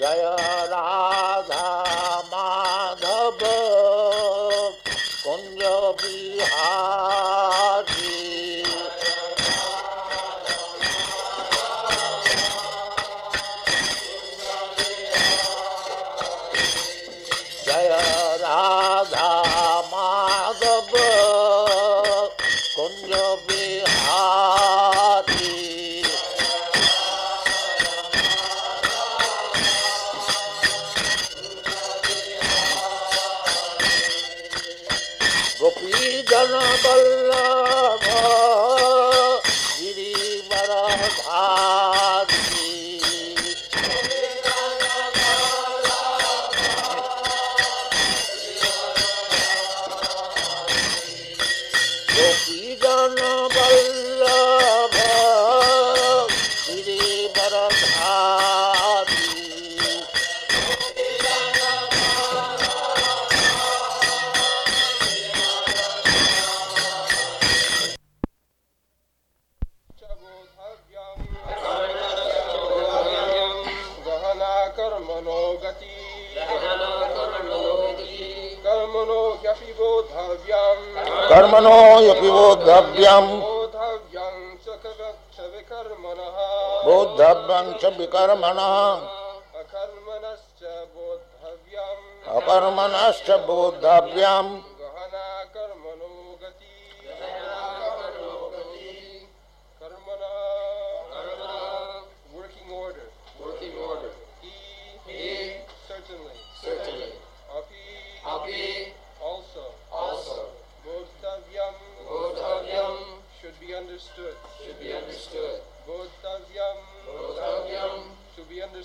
जय राधा। कर्मणो ह्यपि बोद्धव्यम् कर्मणो यपि बोद्धव्यम् बोद्धव्यं च विकर्मणः। बोद्धव्यं च विकर्मणः। अकर्मणश्च बोद्धव्यम् अकर्मणश्च बोद्धव्यम्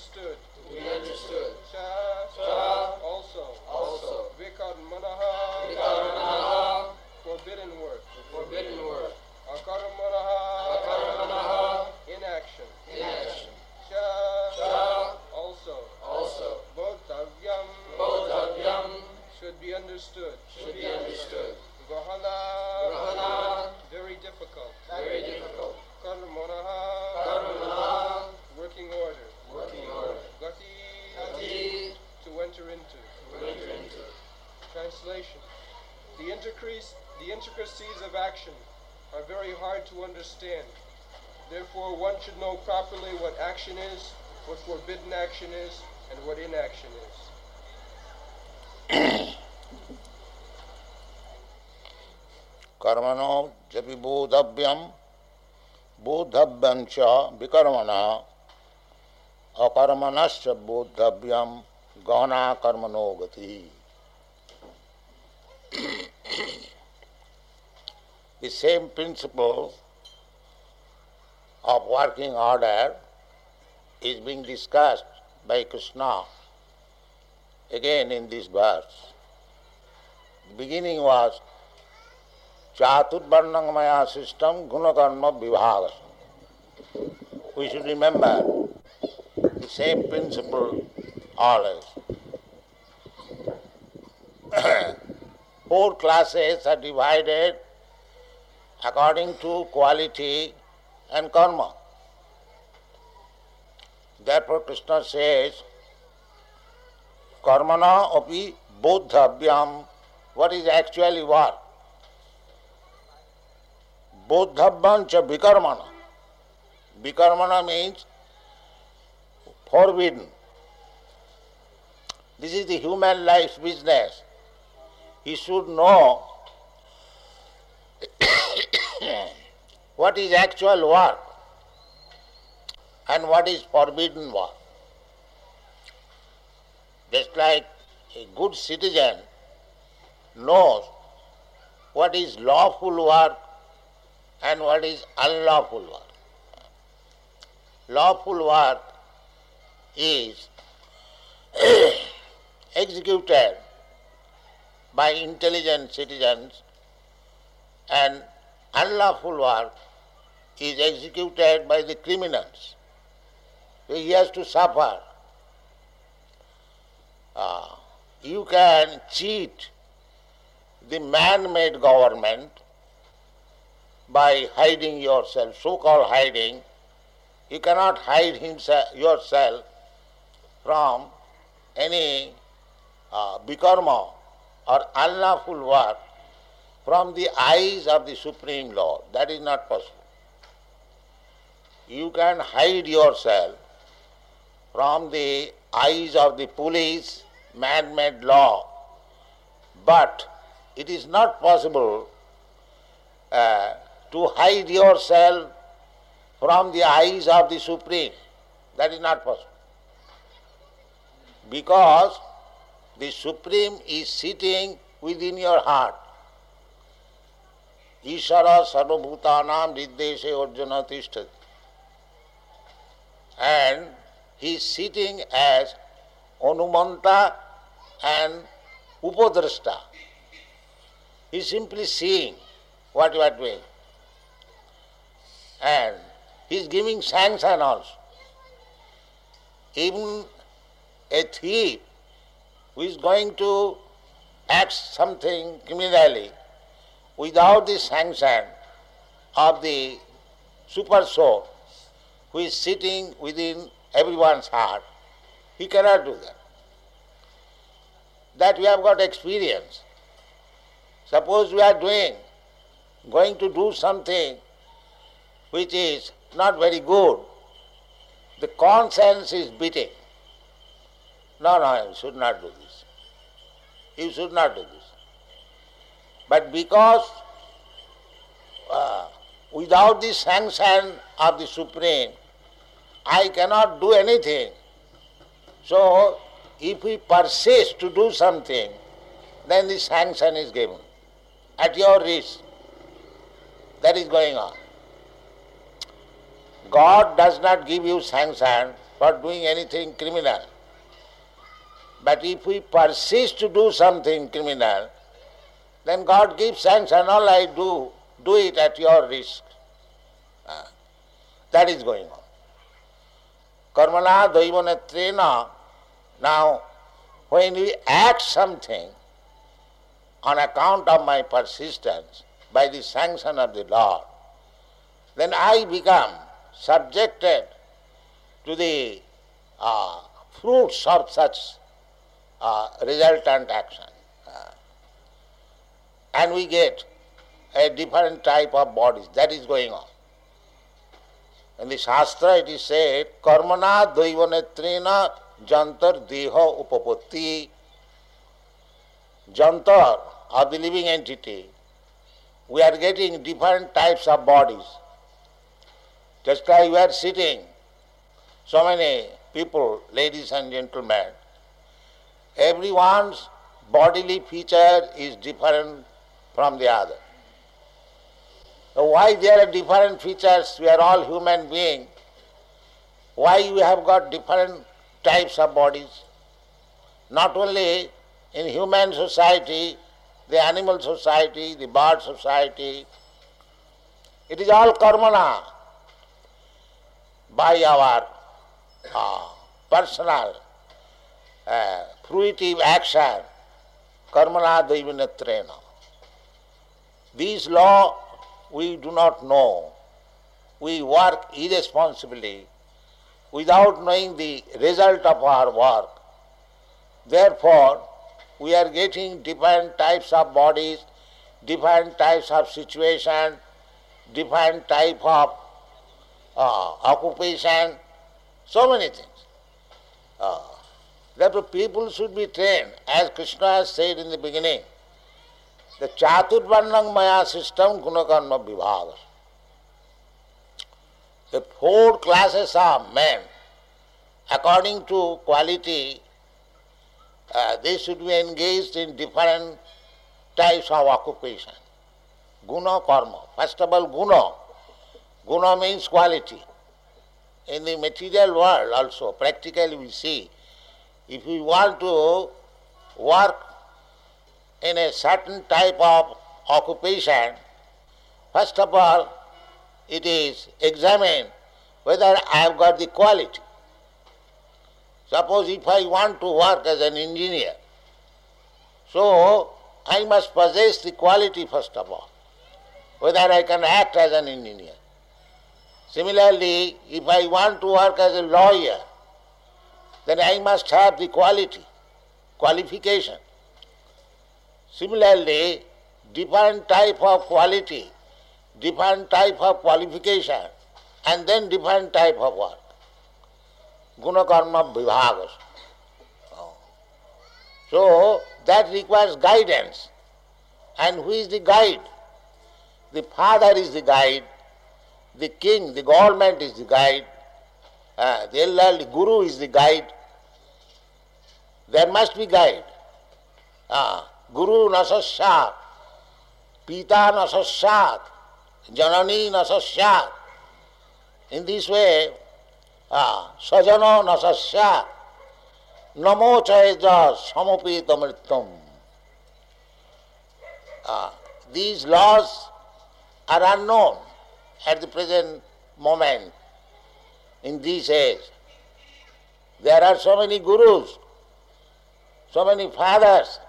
understood. To be understood. cha Cha also. also. vikarmanaha Vikarmanaha forbidden work forbidden work. akarmanaha Akarmanaha inaction inaction. cha Cha also. also. Bodhavyam. Should be understood. should be understood. Gahana, Gahana very difficult. very difficult. Karmanaha, Karmanaha working order. working order. Gati, Gati to enter into. to enter into Translation. The intricacies, the intricacies of action are very hard to understand. Therefore, one should know properly what action is, what forbidden action is, and what inaction is. कर्मणो जपि बोधव्यम् बोधव्यं च विकर्मणः अकर्मणश्च बोधव्यं गहना कर्मणो गति the same principle of working order is being discussed by Krishna again in this verse. The beginning was Chaturvarnangamaya system, Gunakarma Vibhaga. We should remember the same principle always. Four classes are divided according to quality and karma. Therefore Krishna says, Karmana api bodhavyam, what is actually what? Bodhavyam cha vikarmana. Vikarmana means forbidden. This is the human life's business. He should know what is actual work and what is forbidden work. Just like a good citizen knows what is lawful work and what is unlawful work. Lawful work is executed by intelligent citizens and unlawful work is executed by the criminals. So he has to suffer. Ah, you can cheat the man-made government by hiding yourself, so-called hiding. You cannot hide himself, yourself from any uh, bikarma or unlawful work from the eyes of the Supreme Lord. That is not possible. You can hide yourself from the eyes of the police, man-made law, but it is not possible uh, to hide yourself from the eyes of the Supreme. That is not possible. Because the Supreme is sitting within your heart. Ishara sarvabhutanam riddeshe arjuna tishtati. And he is sitting as Anumanta and Upadrashta. He is simply seeing what you are doing. And he is giving sanction also. Even a thief who is going to act something criminally without the sanction of the super soul who is sitting within everyone's heart, he cannot do that. That we have got experience. Suppose we are doing, going to do something which is not very good, the conscience is beating. No, no, you should not do this. You should not do this. But because uh, without the sanction of the Supreme, I cannot do anything. So, if we persist to do something, then the sanction is given at your risk. That is going on. God does not give you sanction for doing anything criminal. But if we persist to do something criminal, then God gives sanction, all I do, do it at your risk. Uh, that is going on. Karmana daivanetrena. Now, when we act something on account of my persistence by the sanction of the Lord, then I become subjected to the uh, fruits of such uh, resultant action. Uh, and we get a different type of bodies. That is going on. In the Shastra it is said, Karmana Daivanetrena Jantar Deha Upapatti. Jantar of the living entity. We are getting different types of bodies. Just like we are sitting, so many people, ladies and gentlemen, everyone's bodily feature is different from the other. So why there are different features? We are all human beings. Why we have got different types of bodies? Not only in human society, the animal society, the bird society. It is all karmana by our uh, personal uh, fruitive action, karmana daivinatrena. These law we do not know. We work irresponsibly without knowing the result of our work. Therefore, we are getting different types of bodies, different types of situation, different type of uh, occupation, so many things. Uh, therefore, people should be trained, as Krishna has said in the beginning. The Chaturvarnang Maya system Gunakarma Vibhaga. The four classes of men, according to quality, uh, they should be engaged in different types of occupation. Guna karma. First of all, guna. Guna means quality. In the material world also, practically we see, if we want to work in a certain type of occupation, first of all, it is examined whether I have got the quality. Suppose if I want to work as an engineer, so I must possess the quality first of all, whether I can act as an engineer. Similarly, if I want to work as a lawyer, then I must have the quality, qualification. Similarly, different type of quality, different type of qualification, and then different type of work. Gunakarma vibhagas. Oh. So that requires guidance. And who is the guide? The father is the guide, the king, the government is the guide, uh, the guru is the guide. There must be guide. Uh, guru nasasat, pita nasasat, janani nasasat. In this way, uh, sajano nasasat, namo chayaja samopita mritam. Uh, these laws are unknown at the present moment in this age. There are so many gurus, so many fathers,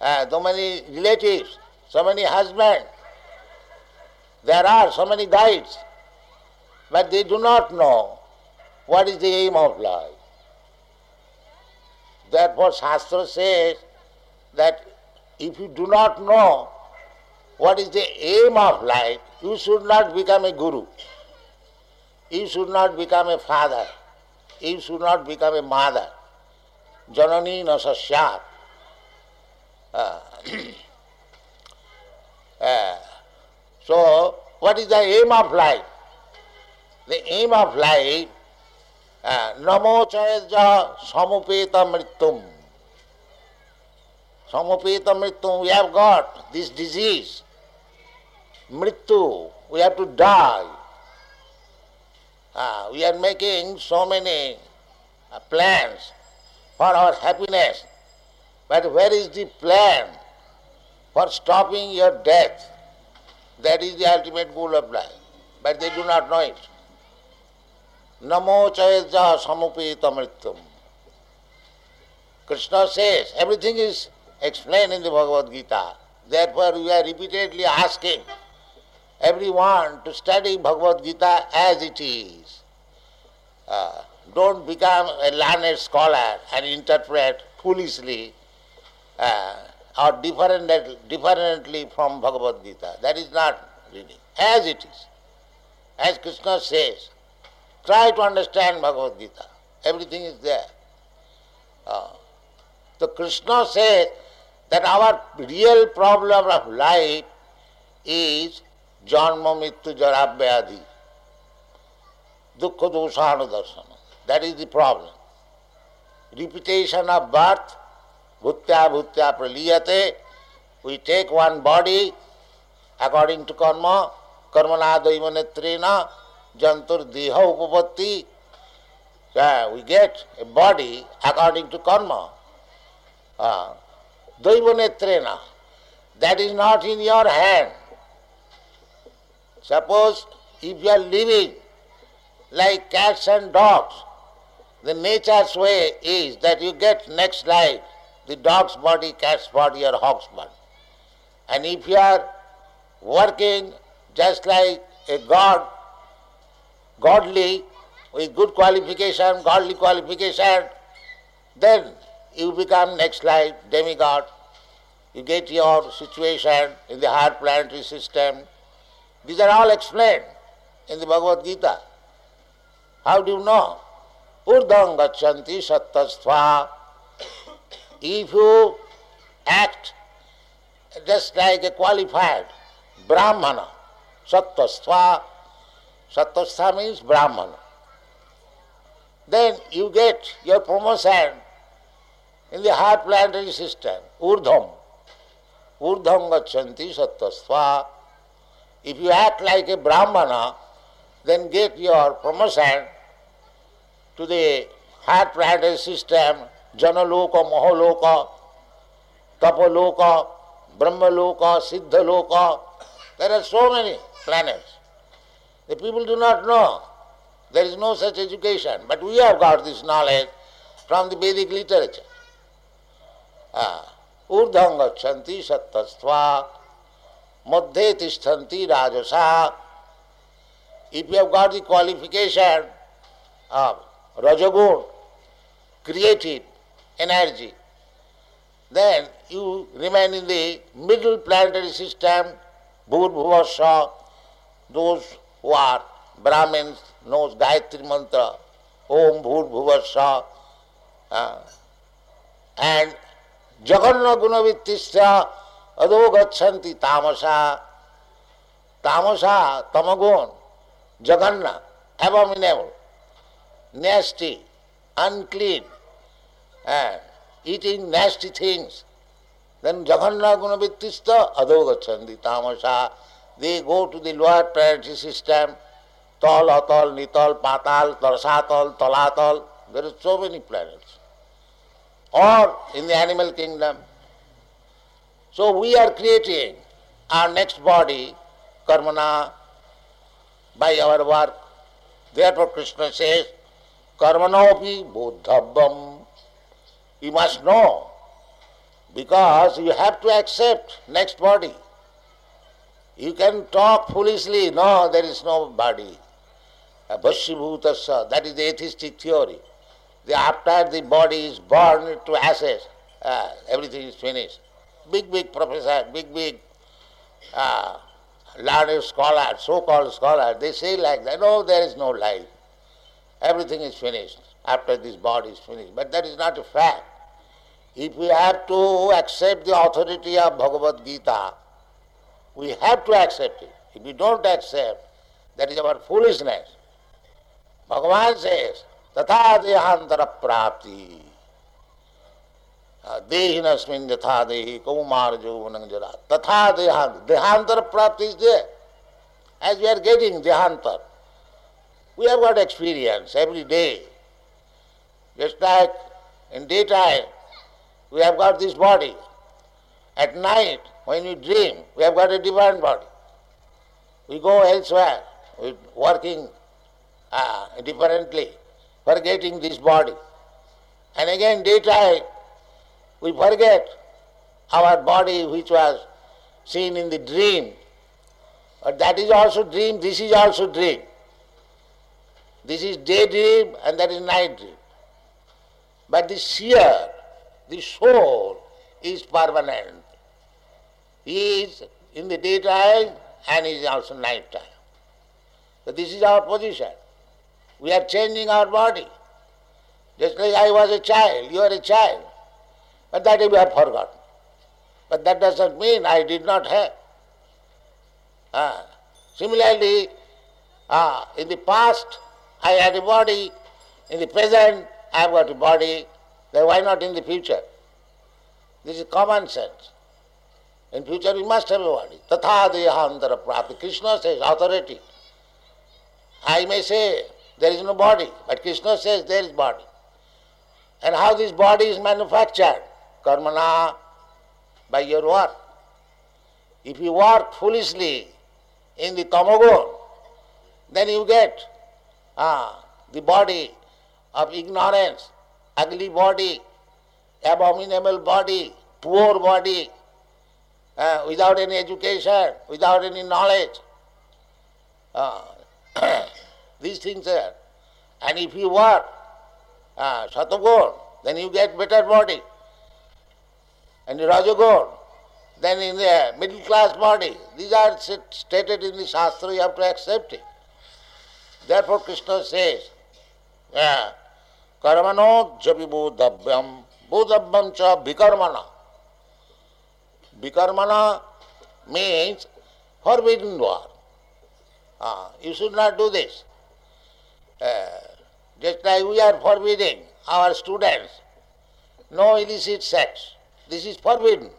uh, so many relatives, so many husbands. There are so many guides, but they do not know what is the aim of life. Therefore, Shastra says that if you do not know what is the aim of life, you should not become a guru. You should not become a father. You should not become a mother. Janani nasasyat. Uh, uh, so, what is the aim of life? The aim of life, uh, namo chayaja samupeta mritum. Samupeta mritum, we have got this disease. Mrityu, we have to die. Ah, we are making so many uh, plans for our happiness, but where is the plan for stopping your death? That is the ultimate goal of life, but they do not know it. Namo chayaja samupita mrityum. Krishna says everything is explained in the Bhagavad Gita. Therefore, we are repeatedly asking everyone to study Bhagavad Gita as it is. Uh, don't become a learned scholar and interpret foolishly uh, or different, differently from Bhagavad Gita. That is not reading. As it is. As Krishna says, try to understand Bhagavad Gita. Everything is there. Uh, so Krishna says that our real problem of life is जन्म मृत्यु जरा व्याधि दुख दोषानुदर्शन that is the problem repetition of birth भूत्या भूत्या प्रलीयते we take one body according to karma कर्मना दैव नेत्रेण जंतुर्देह उपपत्ति we get a body according to karma. Uh, Daiva netrena. That is not in your hand. Suppose if you are living like cats and dogs, the nature's way is that you get next life the dog's body, cat's body, or hog's body. And if you are working just like a god, godly, with good qualification, godly qualification, then you become next life demigod. You get your situation in the higher planetary system, these are all explained in the Bhagavad Gita. How do you know? Urdham gachanti sattastva. If you act just like a qualified Brahmana, sattvastva, sattvastva means Brahmana, then you get your promotion in the higher planetary system, Urdham. Urdham gachanti sattvastva. If you act like a Brahmana, then get your promotion to the higher planetary system, Janaloka, Mahaloka, Tapaloka, Brahmaloka, Siddhaloka. There are so many planets. The people do not know. There is no such education. But we have got this knowledge from the Vedic literature. Ah, Urdham gachanti sattastva मध्य तिष्ठती राजसा। If you got the qualification of रजगुण creative energy then you remain in the middle planetary system भूर्भुव those who are Brahmin knows Gayatri mantra Om भूर्भुव and जगन्न गुणवित्तिष्ठ Ado Gachanti Tamasa, Tamasa, Tamagun, Jaganna, abominable, nasty, unclean, and eating nasty things. Then Jaganna Gunavittista Adogachandi Tamasa. They go to the lower planetary system, Tal, Atal, Nital, Patal, Tarsatal, Talatal. There are so many planets. Or in the animal kingdom. So we are creating our next body, karmana, by our work. Therefore Krishna says, karmanopi buddhabam. You must know, because you have to accept next body. You can talk foolishly, no, there is no body. Bhashibhutasya, that is the atheistic theory. The, after the body is burned to ashes, uh, everything is finished Big, big professor, big, big uh, learned scholars, so-called scholars, they say like that, no, there is no life. Everything is finished after this body is finished. But that is not a fact. If we have to accept the authority of Bhagavad Gita, we have to accept it. If we don't accept, that is our foolishness. Bhagavan says, तथा देहांतर प्राप्ति देहिनस्मिन यथा देहि कौमार जौवन जरा तथा देहांत देहांतर प्राप्ति is there as we are getting dehantar we have got experience every day just like in daytime we have got this body at night when we dream we have got a different body we go elsewhere we working uh, differently forgetting this body. And again, daytime, we forget our body which was seen in the dream. But that is also dream, this is also dream. This is daydream and that is night dream. But the seer, the soul, is permanent. He is in the daytime and he is also night time. So this is our position. We are changing our body. Just like I was a child, you are a child. But that we have forgotten. But that doesn't mean I did not have. Ah. Similarly, ah, in the past I had a body, in the present I have got a body, then why not in the future? This is common sense. In future we must have a body. Tatha dehantara prapti. Krishna says authority. I may say there is no body. But Krishna says there is body. And how this body is manufactured? Karmana, by your work. If you work foolishly in the tamagun, then you get ah, the body of ignorance, ugly body, abominable body, poor body, uh, without any education, without any knowledge. Uh, these things are. And if you work uh, Satagun, then you get better body. And Rajagun, then in the middle class body. These are stated in the Shastra, you have to accept it. Therefore Krishna says, karmano jabibodhabhyam, bodhabhyam cha vikarmana. Vikarmana means forbidden work. Ah, you should not do this. Uh, just like we are forbidding our students no illicit sex. This is forbidden.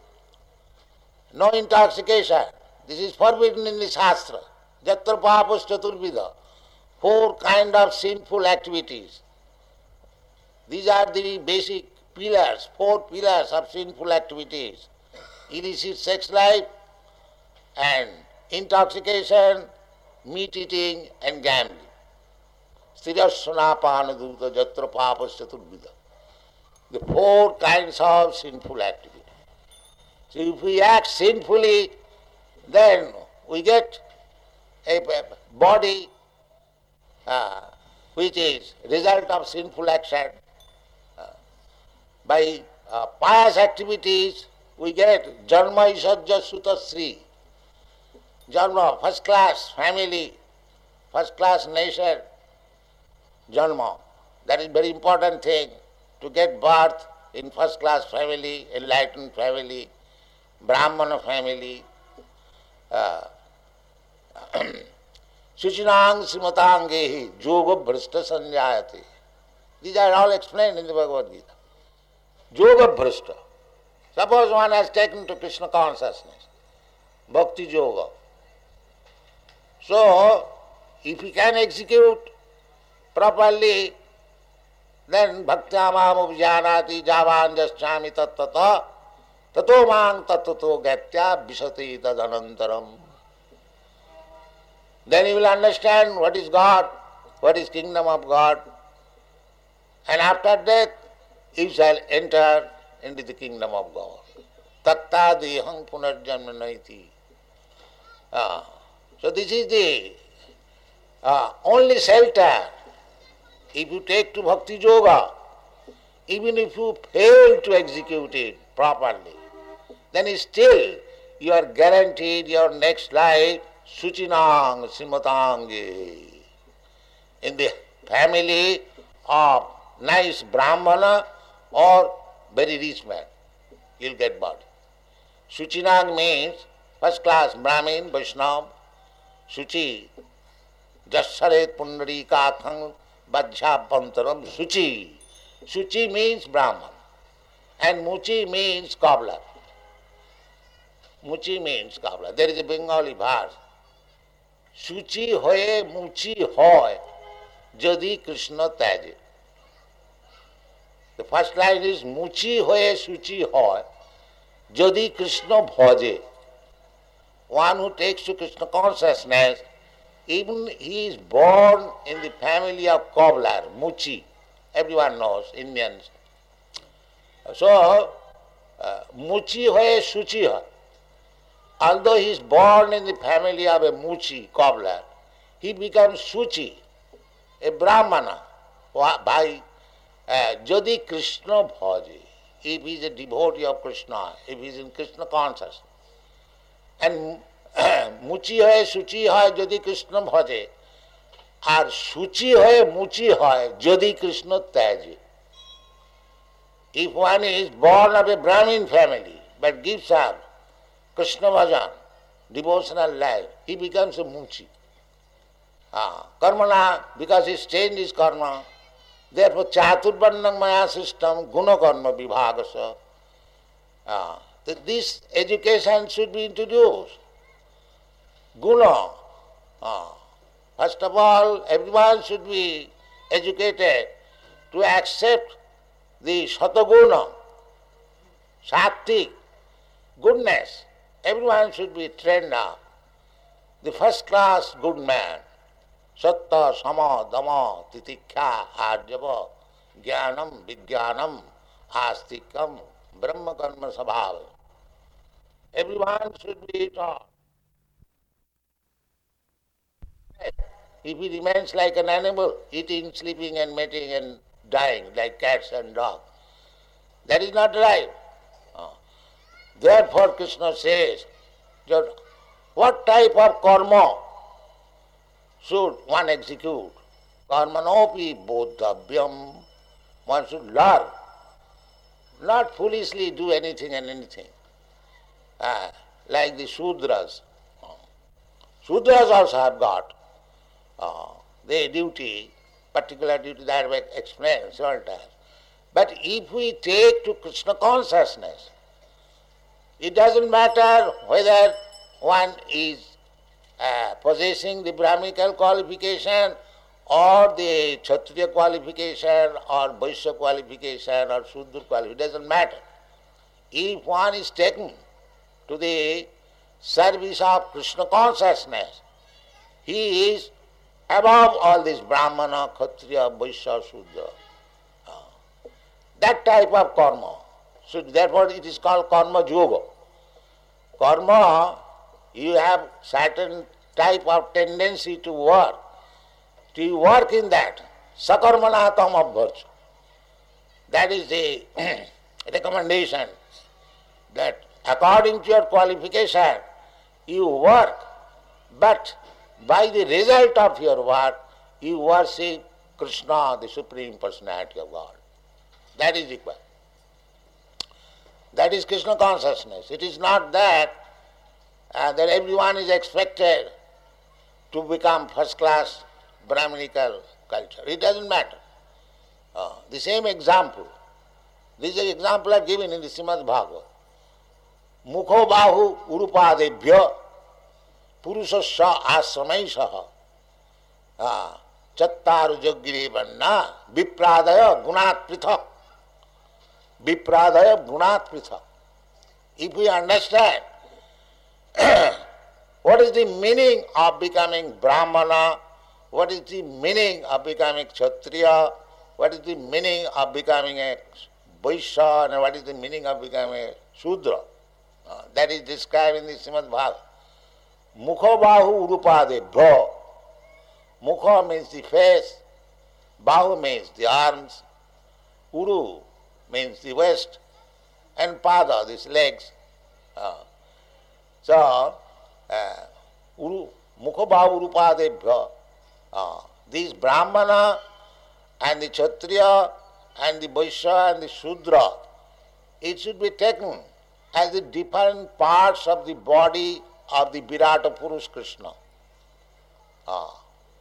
No intoxication. This is forbidden in the Shastra. Jatra papas. Four kind of sinful activities. These are the basic pillars, four pillars of sinful activities. Illicit sex life and intoxication, meat eating and gambling. Jatra papas chaturbida. The four kinds of sinful activity. So if we act sinfully, then we get a body uh, which is result of sinful action. Uh, by uh, pious activities, we get Janma Isajja Sutasri. Janma, first class family, first class nation, Janma. That is very important thing to get birth in first class family, enlightened family, Brahmana family. Uh, Suchinang Simatangehi Yoga Bhrishta Sanjayati. These are all explained in the Bhagavad Gita. Yoga Bhrishta. Suppose one has taken to Krishna consciousness, Bhakti Yoga. So, if he can execute properly, then भक्त्या माम उपजानाती जावांजस्यामी तत्त ततो माँ तत्तो गत्या विशती तद then you will understand what is God what is kingdom of God and after death you shall enter in the kingdom of God तत्ता देहं पुनर्जन्म नहीं थी so this is the only shelter If you take to bhakti yoga, even if you fail to execute it properly, then still you are guaranteed your next life Suchinang Simatangi. In the family of nice Brahmana or very rich man, you'll get body. Suchinang means first class Brahmin, Vaishnav, Suchi, Jasaret Pundarikathang Bajjapantaram Suchi. Suchi means Brahman and Muchi means cobbler. Muchi means cobbler. There is a Bengali verse. সূচি হয়ে মুচি হয় যদি Krishna ত্যাজে The first line is মুচি হয়ে সূচি হয় যদি কৃষ্ণ ভজে one who takes to Krishna consciousness, even he is born in the family of cobbler, Muchi. Everyone knows, Indians. So, uh, Muchi hoye Suchi hoy. Although he is born in the family of a Muchi cobbler, he becomes Suchi, a Brahmana, by uh, Jadi Krishna Bhaji. If he is a devotee of Krishna, if he is in Krishna consciousness. And মুচি হয়ে সূচি হয় যদি কৃষ্ণ ভজে আর সূচি হয়ে মুচি হয় যদি Krishna ত্যাজে If one is born of a Brahmin family but gives up Krishna bhajan, devotional life, he becomes a muchi. Ah, karmana, because he changed his karma, therefore chaturvarnam maya system, guna karma vibhagasa. Ah, this education should be introduced. Guna. Ah, first of all, everyone should be educated to accept the sataguna, sattvic, goodness. Everyone should be trained up. The first class good man. Satta, Sama, Dama, Titikha, Arjava, Jnanam, Vijnanam, Astikam, Brahma Karma Sabhava. Everyone should be taught. If he remains like an animal, eating, sleeping and mating and dying like cats and dogs, that is not life. Therefore Krishna says that what type of karma should one execute? Karmanopi bodhavyam. One should learn. Not foolishly do anything and anything. Ah, like the Sudras. Sudras also have got uh, their duty, particular duty that I explained several times. But if we take to Krishna consciousness, it doesn't matter whether one is uh, possessing the Brahminical qualification or the Kshatriya qualification or Vaishya qualification or Sudra qualification, it doesn't matter. If one is taken to the service of Krishna consciousness, he is above all this Brahmana, Kshatriya, Vaishya, Sudra. Uh, that type of karma. So therefore it is called karma yoga. Karma, you have certain type of tendency to work. to work in that. Sakarmana tam. That is the recommendation that according to your qualification, you work, but by the result of your work, you worship Krishna, the Supreme Personality of God. That is equal. That is Krishna consciousness. It is not that uh, that everyone is expected to become first class Brahminical culture. It doesn't matter. Uh, the same example, this is example I've given in the Srimad Bhagavat. Mukho bahu urupade पुरुष स आश्रम चतार जगिरी बनना, विप्रादय गुणात् पृथक। विप्रादय गुणात् पृथक। If you understand what is the meaning of becoming brahmana what is the meaning of becoming kshatriya what is the meaning of becoming a vaishya and is the meaning of becoming a shudra that is describe in this Shrimad मुखो बाहु उरुपादे भ मुखो means the face बाहु means the arms उरु means the waist and पाद this legs so उरु मुखो बाहु उरुपादे भ दिस ब्राह्मण and the Kshatriya and the vaishya and the shudra it should be taken as the different parts of the body of the Virata Purush Krishna, uh,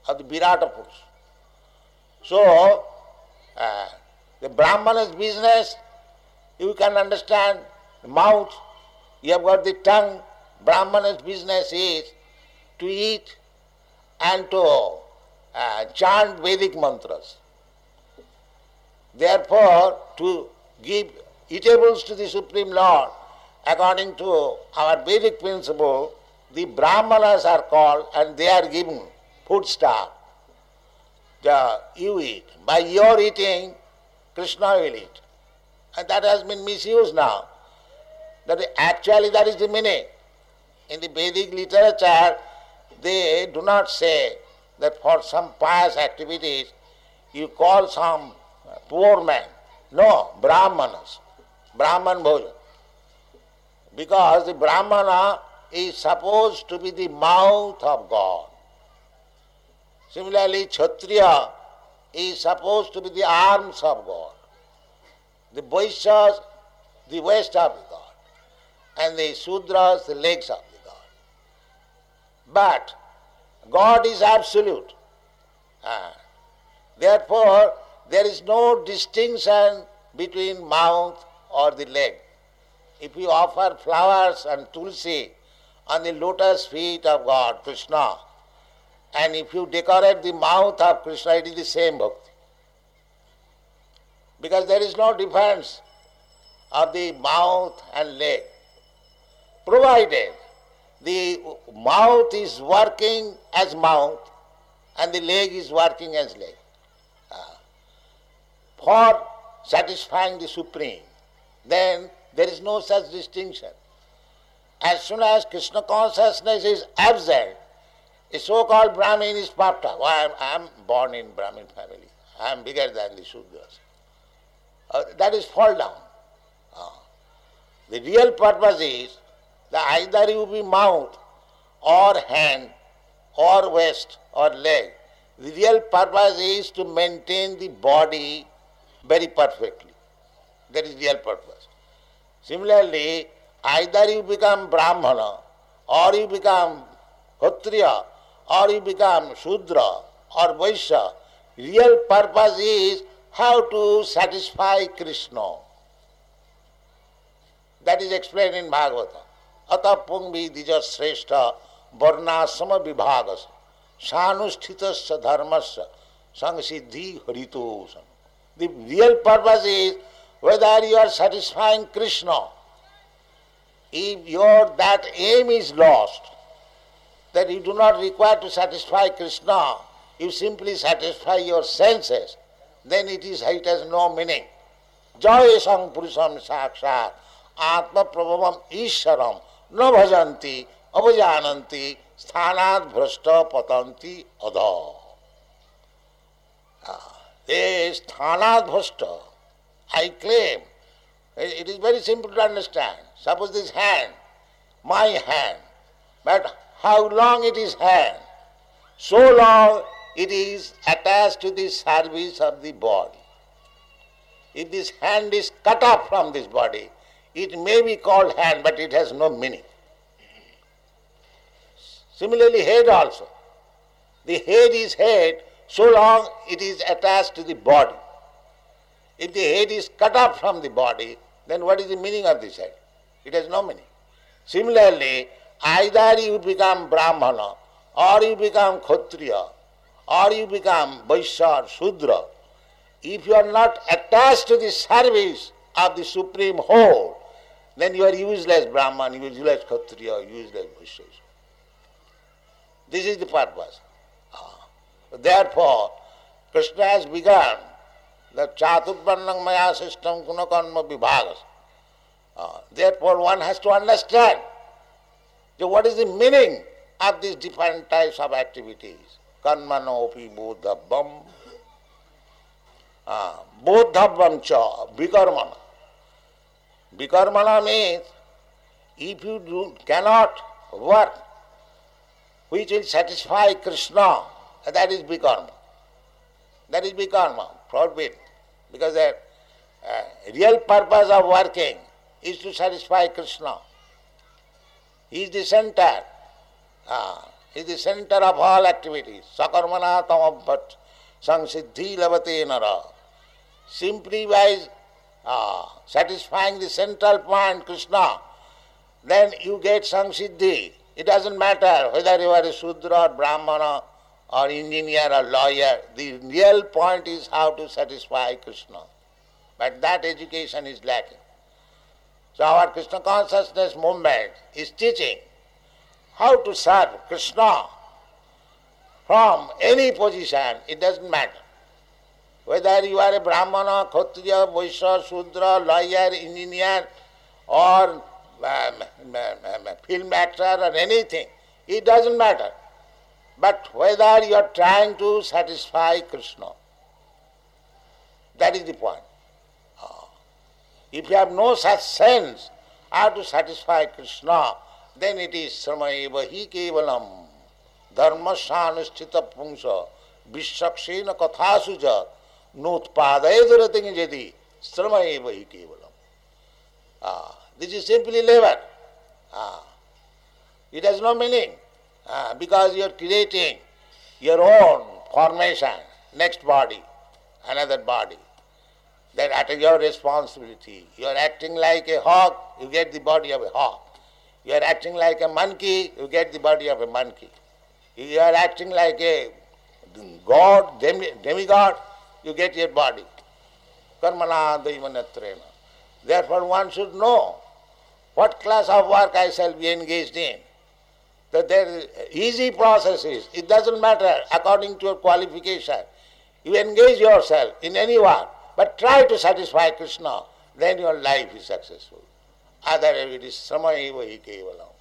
of the Virata Purush. So, the Brahmana's business, you can understand the mouth, you have got the tongue. Brahmana's business is to eat and to uh, chant Vedic mantras. Therefore, to give eatables to the Supreme Lord, according to our Vedic principle, the Brahmanas are called and they are given food stuff. The, you eat. By your eating, Krishna will eat. And that has been misused now. That actually that is the meaning. In the Vedic literature, they do not say that for some pious activities you call some poor man. No, Brahmanas. Brahman Bhojan. Because the Brahmana is supposed to be the mouth of God. Similarly, Kshatriya is supposed to be the arms of God. The Vaishyas, the waist of the God. And the Sudras, the legs of the God. But God is absolute. Ah. Therefore, there is no distinction between mouth or the leg. If you offer flowers and tulsi on the lotus feet of God, Krishna, and if you decorate the mouth of Krishna, it is the same bhakti. Because there is no difference of the mouth and leg. Provided the mouth is working as mouth and the leg is working as leg. Uh, for satisfying the Supreme, then there is no such distinction. As soon as Krishna consciousness is absent, a so-called Brahmin is puffed up. Well, I am born in Brahmin family. I am bigger than the Shudras. Uh, that is fall down. Uh, the real purpose is that either you be mouth or hand or waist or leg. The real purpose is to maintain the body very perfectly. That is real purpose. Similarly, either you become Brahmana or you become Kshatriya or you become Shudra or Vaishya. Real purpose is how to satisfy Krishna. That is explained in Bhagavata. अतः पुंगी द्विज श्रेष्ठ वर्णाश्रम विभाग सानुष्ठित धर्म संसिद्धि हरितोषण The real purpose is whether you are satisfying Krishna. If your that aim is lost, that you do not require to satisfy Krishna, you simply satisfy your senses, then it is it has no meaning. Joy sang purusham sakshat atma prabhavam isharam na bhajanti abhajananti sthanat bhrashta patanti adha. Ah, this sthanat bhrashta, I claim, it is very simple to understand. Suppose this hand, my hand, but how long it is hand? So long it is attached to the service of the body. If this hand is cut off from this body, it may be called hand, but it has no meaning. Similarly, head also. The head is head so long it is attached to the body. If the head is cut off from the body, then what is the meaning of this head? It has no meaning. Similarly, either you become Brahmana, or you become Kshatriya, or you become Vaishya or Shudra. If you are not attached to the service of the Supreme Whole, then you are useless Brahman, useless Kshatriya, useless Vaishya. This is the purpose. Ah. Therefore, Krishna has begun चातुर्वर्ण मैं system गुण विभाग there to understand जो is the meaning of this different types of activities कर्म नोपी बोध बम बोध बम च विकर्मण विकर्मण mean if you do cannot work which will satisfy Krishna that is विकर्म दैट इज़ विकर्म forbidden Because the uh, real purpose of working is to satisfy Krishna. He is the center. Uh, he is the center of all activities. Sakarmana tamabhat sangsiddhi lavate nara. Simply by uh, satisfying the central point, Krishna, then you get sangsiddhi. It doesn't matter whether you are a Sudra or Brahmana or engineer or lawyer. The real point is how to satisfy Krishna. But that education is lacking. So our Krishna consciousness movement is teaching how to serve Krishna from any position, it doesn't matter. Whether you are a Brahmana, Kshatriya, Vaishya, Sudra, lawyer, engineer, or um, um, um, um, film actor or anything, it doesn't matter. But whether you are trying to satisfy Krishna, that is the point. Ah. If you have no such sense how to satisfy Krishna, then it is sramaeva hi kevalam Dharma dharmasanusthita pungsa vishaksena kathasuja nutpadayadarating jadi sramaeva hi kevalam. Ah. This is simply labor. Ah. It has no meaning ah, because you are creating your own formation, next body, another body. That at your responsibility. You are acting like a hawk, you get the body of a hawk. You are acting like a monkey, you get the body of a monkey. You are acting like a god, demi, demigod, you get your body. Karmana. Therefore one should know what class of work I shall be engaged in. That there easy processes. It doesn't matter according to your qualification. You engage yourself in any work, but try to satisfy Krishna, then your life is successful. Otherwise it is samayeva hi kevalam.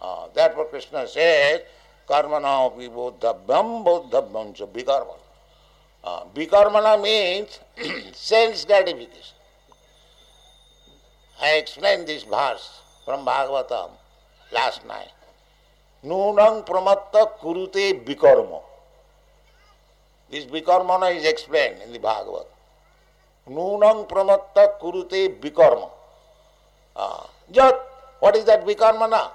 Uh, therefore Krishna says, karmana bodhabhyam bodhabhyam cha vikarmana. Uh, vikarmana means sense gratification. I explained this verse from Bhagavatam last night. Vikarma. This vikarmana is explained in the Bhagavad. Nunang pramatta kurute vikarma. Uh, jat, what is that vikarmana?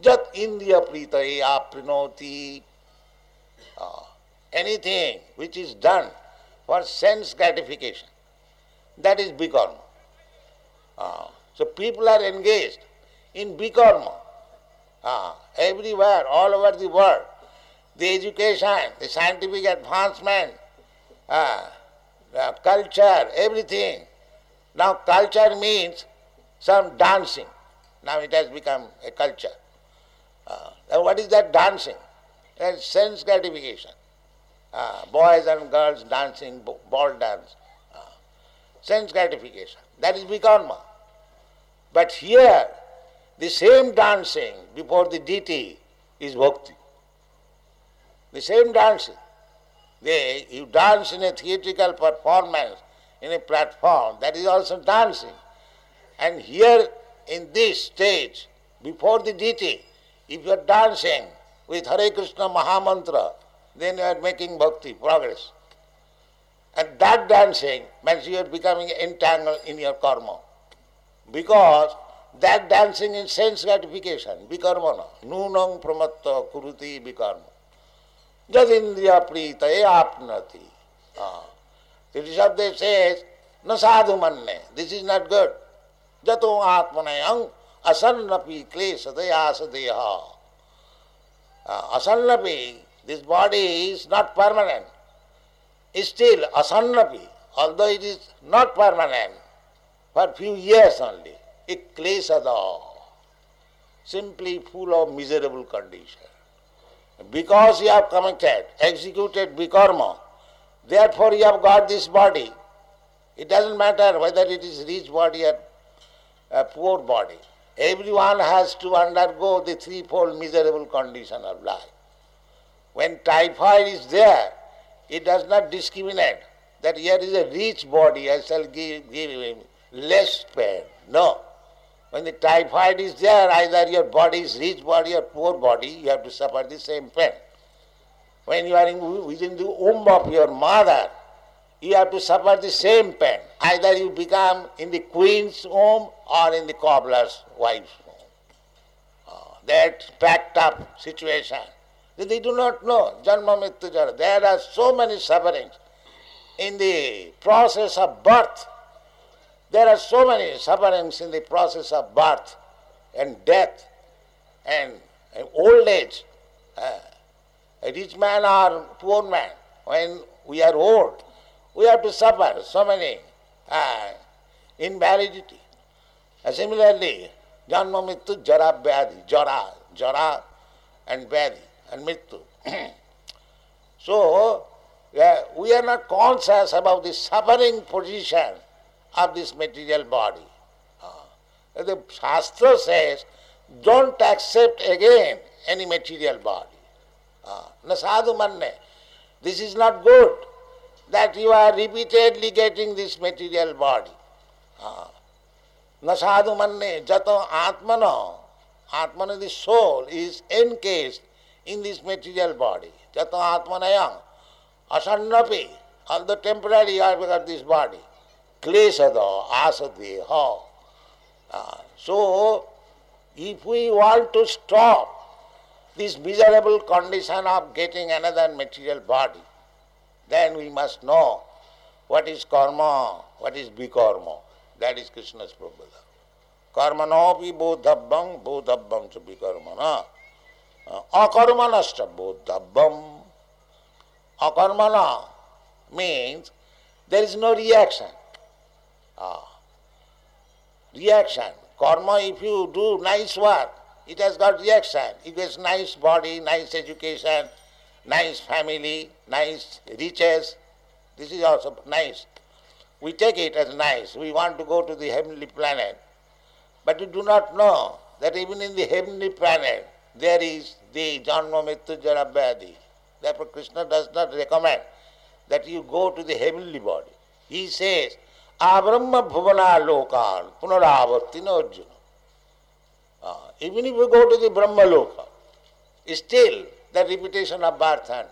Jat indriya pritaye aprinoti. Uh, anything which is done for sense gratification, that is vikarma. Ah, so people are engaged in bikarma. Ah, everywhere, all over the world. The education, the scientific advancement, ah, the culture, everything. Now culture means some dancing. Now it has become a culture. Uh, what is that dancing? That's sense gratification. Uh, boys and girls dancing, ball dance. Uh, sense gratification. That is vikarma. But here, the same dancing before the deity is bhakti. The same dancing. They, you dance in a theatrical performance, in a platform, that is also dancing. And here in this stage, before the deity, if you are dancing with Hare Krishna Mahamantra, then you are making bhakti, progress. And that dancing means you are becoming entangled in your karma. Because that dancing in sense gratification, vikarmana, nunang pramatta kuruti vikarma. Jadindriya pritaye apnati. Ah. The Rishabdev says, na sadhu manne, this is not good. Jato atmanayang asannapi klesataya deha. Uh, asannapi, this body is not permanent. Still, asannapi, although it is not permanent, for few years only, it klesada, simply full of miserable condition. Because you have committed, executed vikarma, therefore you have got this body. It doesn't matter whether it is rich body or a poor body. Everyone has to undergo the threefold miserable condition of life. When typhoid is there, it does not discriminate that here is a rich body, I shall give, give him less pain. No. When the typhoid is there, either your body is rich body or poor body, you have to suffer the same pain. When you are in, within the womb of your mother, you have to suffer the same pain. Either you become in the queen's womb or in the cobbler's wife's womb. Uh, that packed up situation. They do not know. Janma Mrityu. There are so many sufferings in the process of birth. There are so many sufferings in the process of birth and death and, and old age. Uh, a rich man or poor man, when we are old, we have to suffer so many uh, invalidity. Uh, similarly, Janma Mrityu Jara Vyadhi, Jara, Jara and Vyadhi and Mrityu. so, uh, we are not conscious about the suffering position of this material body. Uh, the Shastra says, don't accept again any material body. Uh, Nasadu manne. This is not good that you are repeatedly getting this material body. Uh, Nasadu manne jato atmano. Atmana, the soul, is encased in this material body. Jato atmanayam. Asannapi. Although temporarily you have got this body. Klesada, asadeha. Uh, so, if we want to stop this miserable condition of getting another material body, then we must know what is karma, what is vikarma. That is Krishna's prabhupada. Karmanopi bodhabbam, bodhabbam to vikarmana. Akarmanasta bodhabbam. Akarmana means there is no reaction. Ah. Reaction. Karma, if you do nice work, it has got reaction. It gets nice body, nice education, nice family, nice riches. This is also nice. We take it as nice. We want to go to the heavenly planet. But we do not know that even in the heavenly planet there is the Janma Mrityu Jara. Therefore Krishna does not recommend that you go to the heavenly body. He says, आब्रह्म भुवनालोकान पुनरावर्तिन Arjuna. Even if you go to Brahmaloka still the repetition of birth and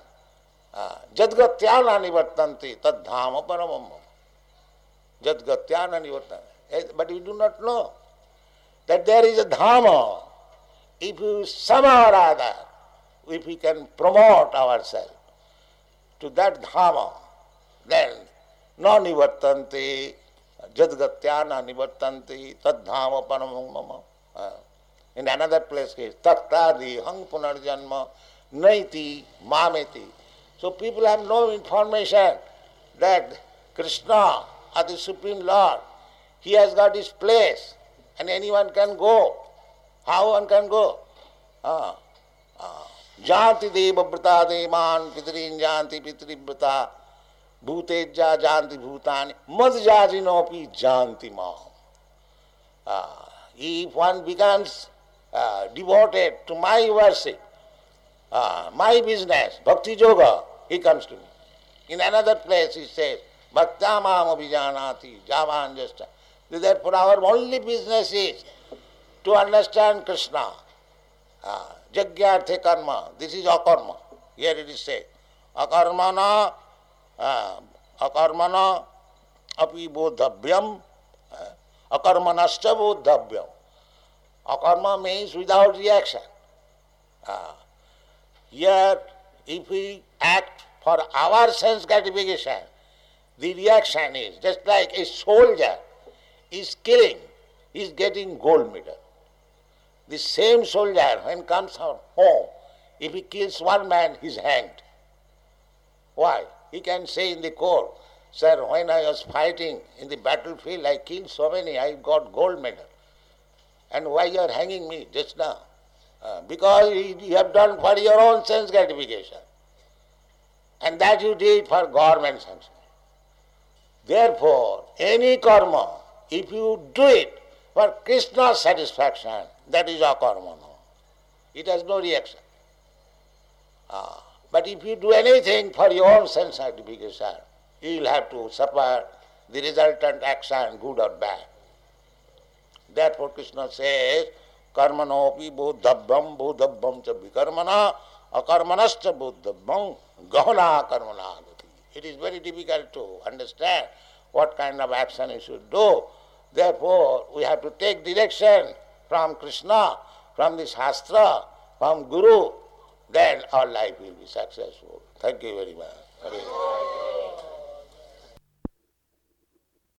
जदगत्या न निवर्तन थे तद्धाम परम जदगत्या न निवर्तन but you do not know that there is a Dham if you somehow or other if you can promote our self to that Dham then न निवर्तन थे जदगत्या न निवर्तनती तद्धाम परम मम इन अनदर प्लेस के तख्ता दी हंग पुनर्जन्म नहीं थी मामे थी so people have no information that Krishna are the supreme Lord he has got is place and any one can go how one can go जाति देव व्रता दे पितरी जाति पितृव्रता janti bhutani mad jajinopi janti ma. Ah, if one becomes uh, devoted to my worship, uh, my business, bhakti yoga, he comes to me. In another place he says, Bhaktamam abhijanati, javan just. Therefore our only business is to understand Krishna. Uh, Jagyarthe karma, this is akarma. Here it is said. Akarmana, uh, akarmana api bodhavyam, uh, akarmanascha bodhavyam. Akarma means without reaction. Uh, here, if we act for our sense gratification, the reaction is just like a soldier is killing, is getting gold medal. The same soldier, when comes home, if he kills one man, he is hanged. Why? He can say in the court, Sir, when I was fighting in the battlefield, I killed so many, I got gold medal. And why you are hanging me just now? Uh, because you have done for your own sense gratification. And that you did for government sanction. Therefore, any karma, if you do it for Krishna's satisfaction, that is akarma. It has no reaction. Uh, but if you do anything for your own sense gratification, you will have to suffer the resultant action, good or bad. Therefore Krishna says, कर्मणोपि बोधव्यम बोधव्यम च विकर्मणा अकर्मणश्च बोधव्यम गहना कर्मणा It is very difficult to understand what kind of action you should do. Therefore, we have to take direction from Krishna, from the Shastra, from Guru, then our life will be successful. Thank you very much.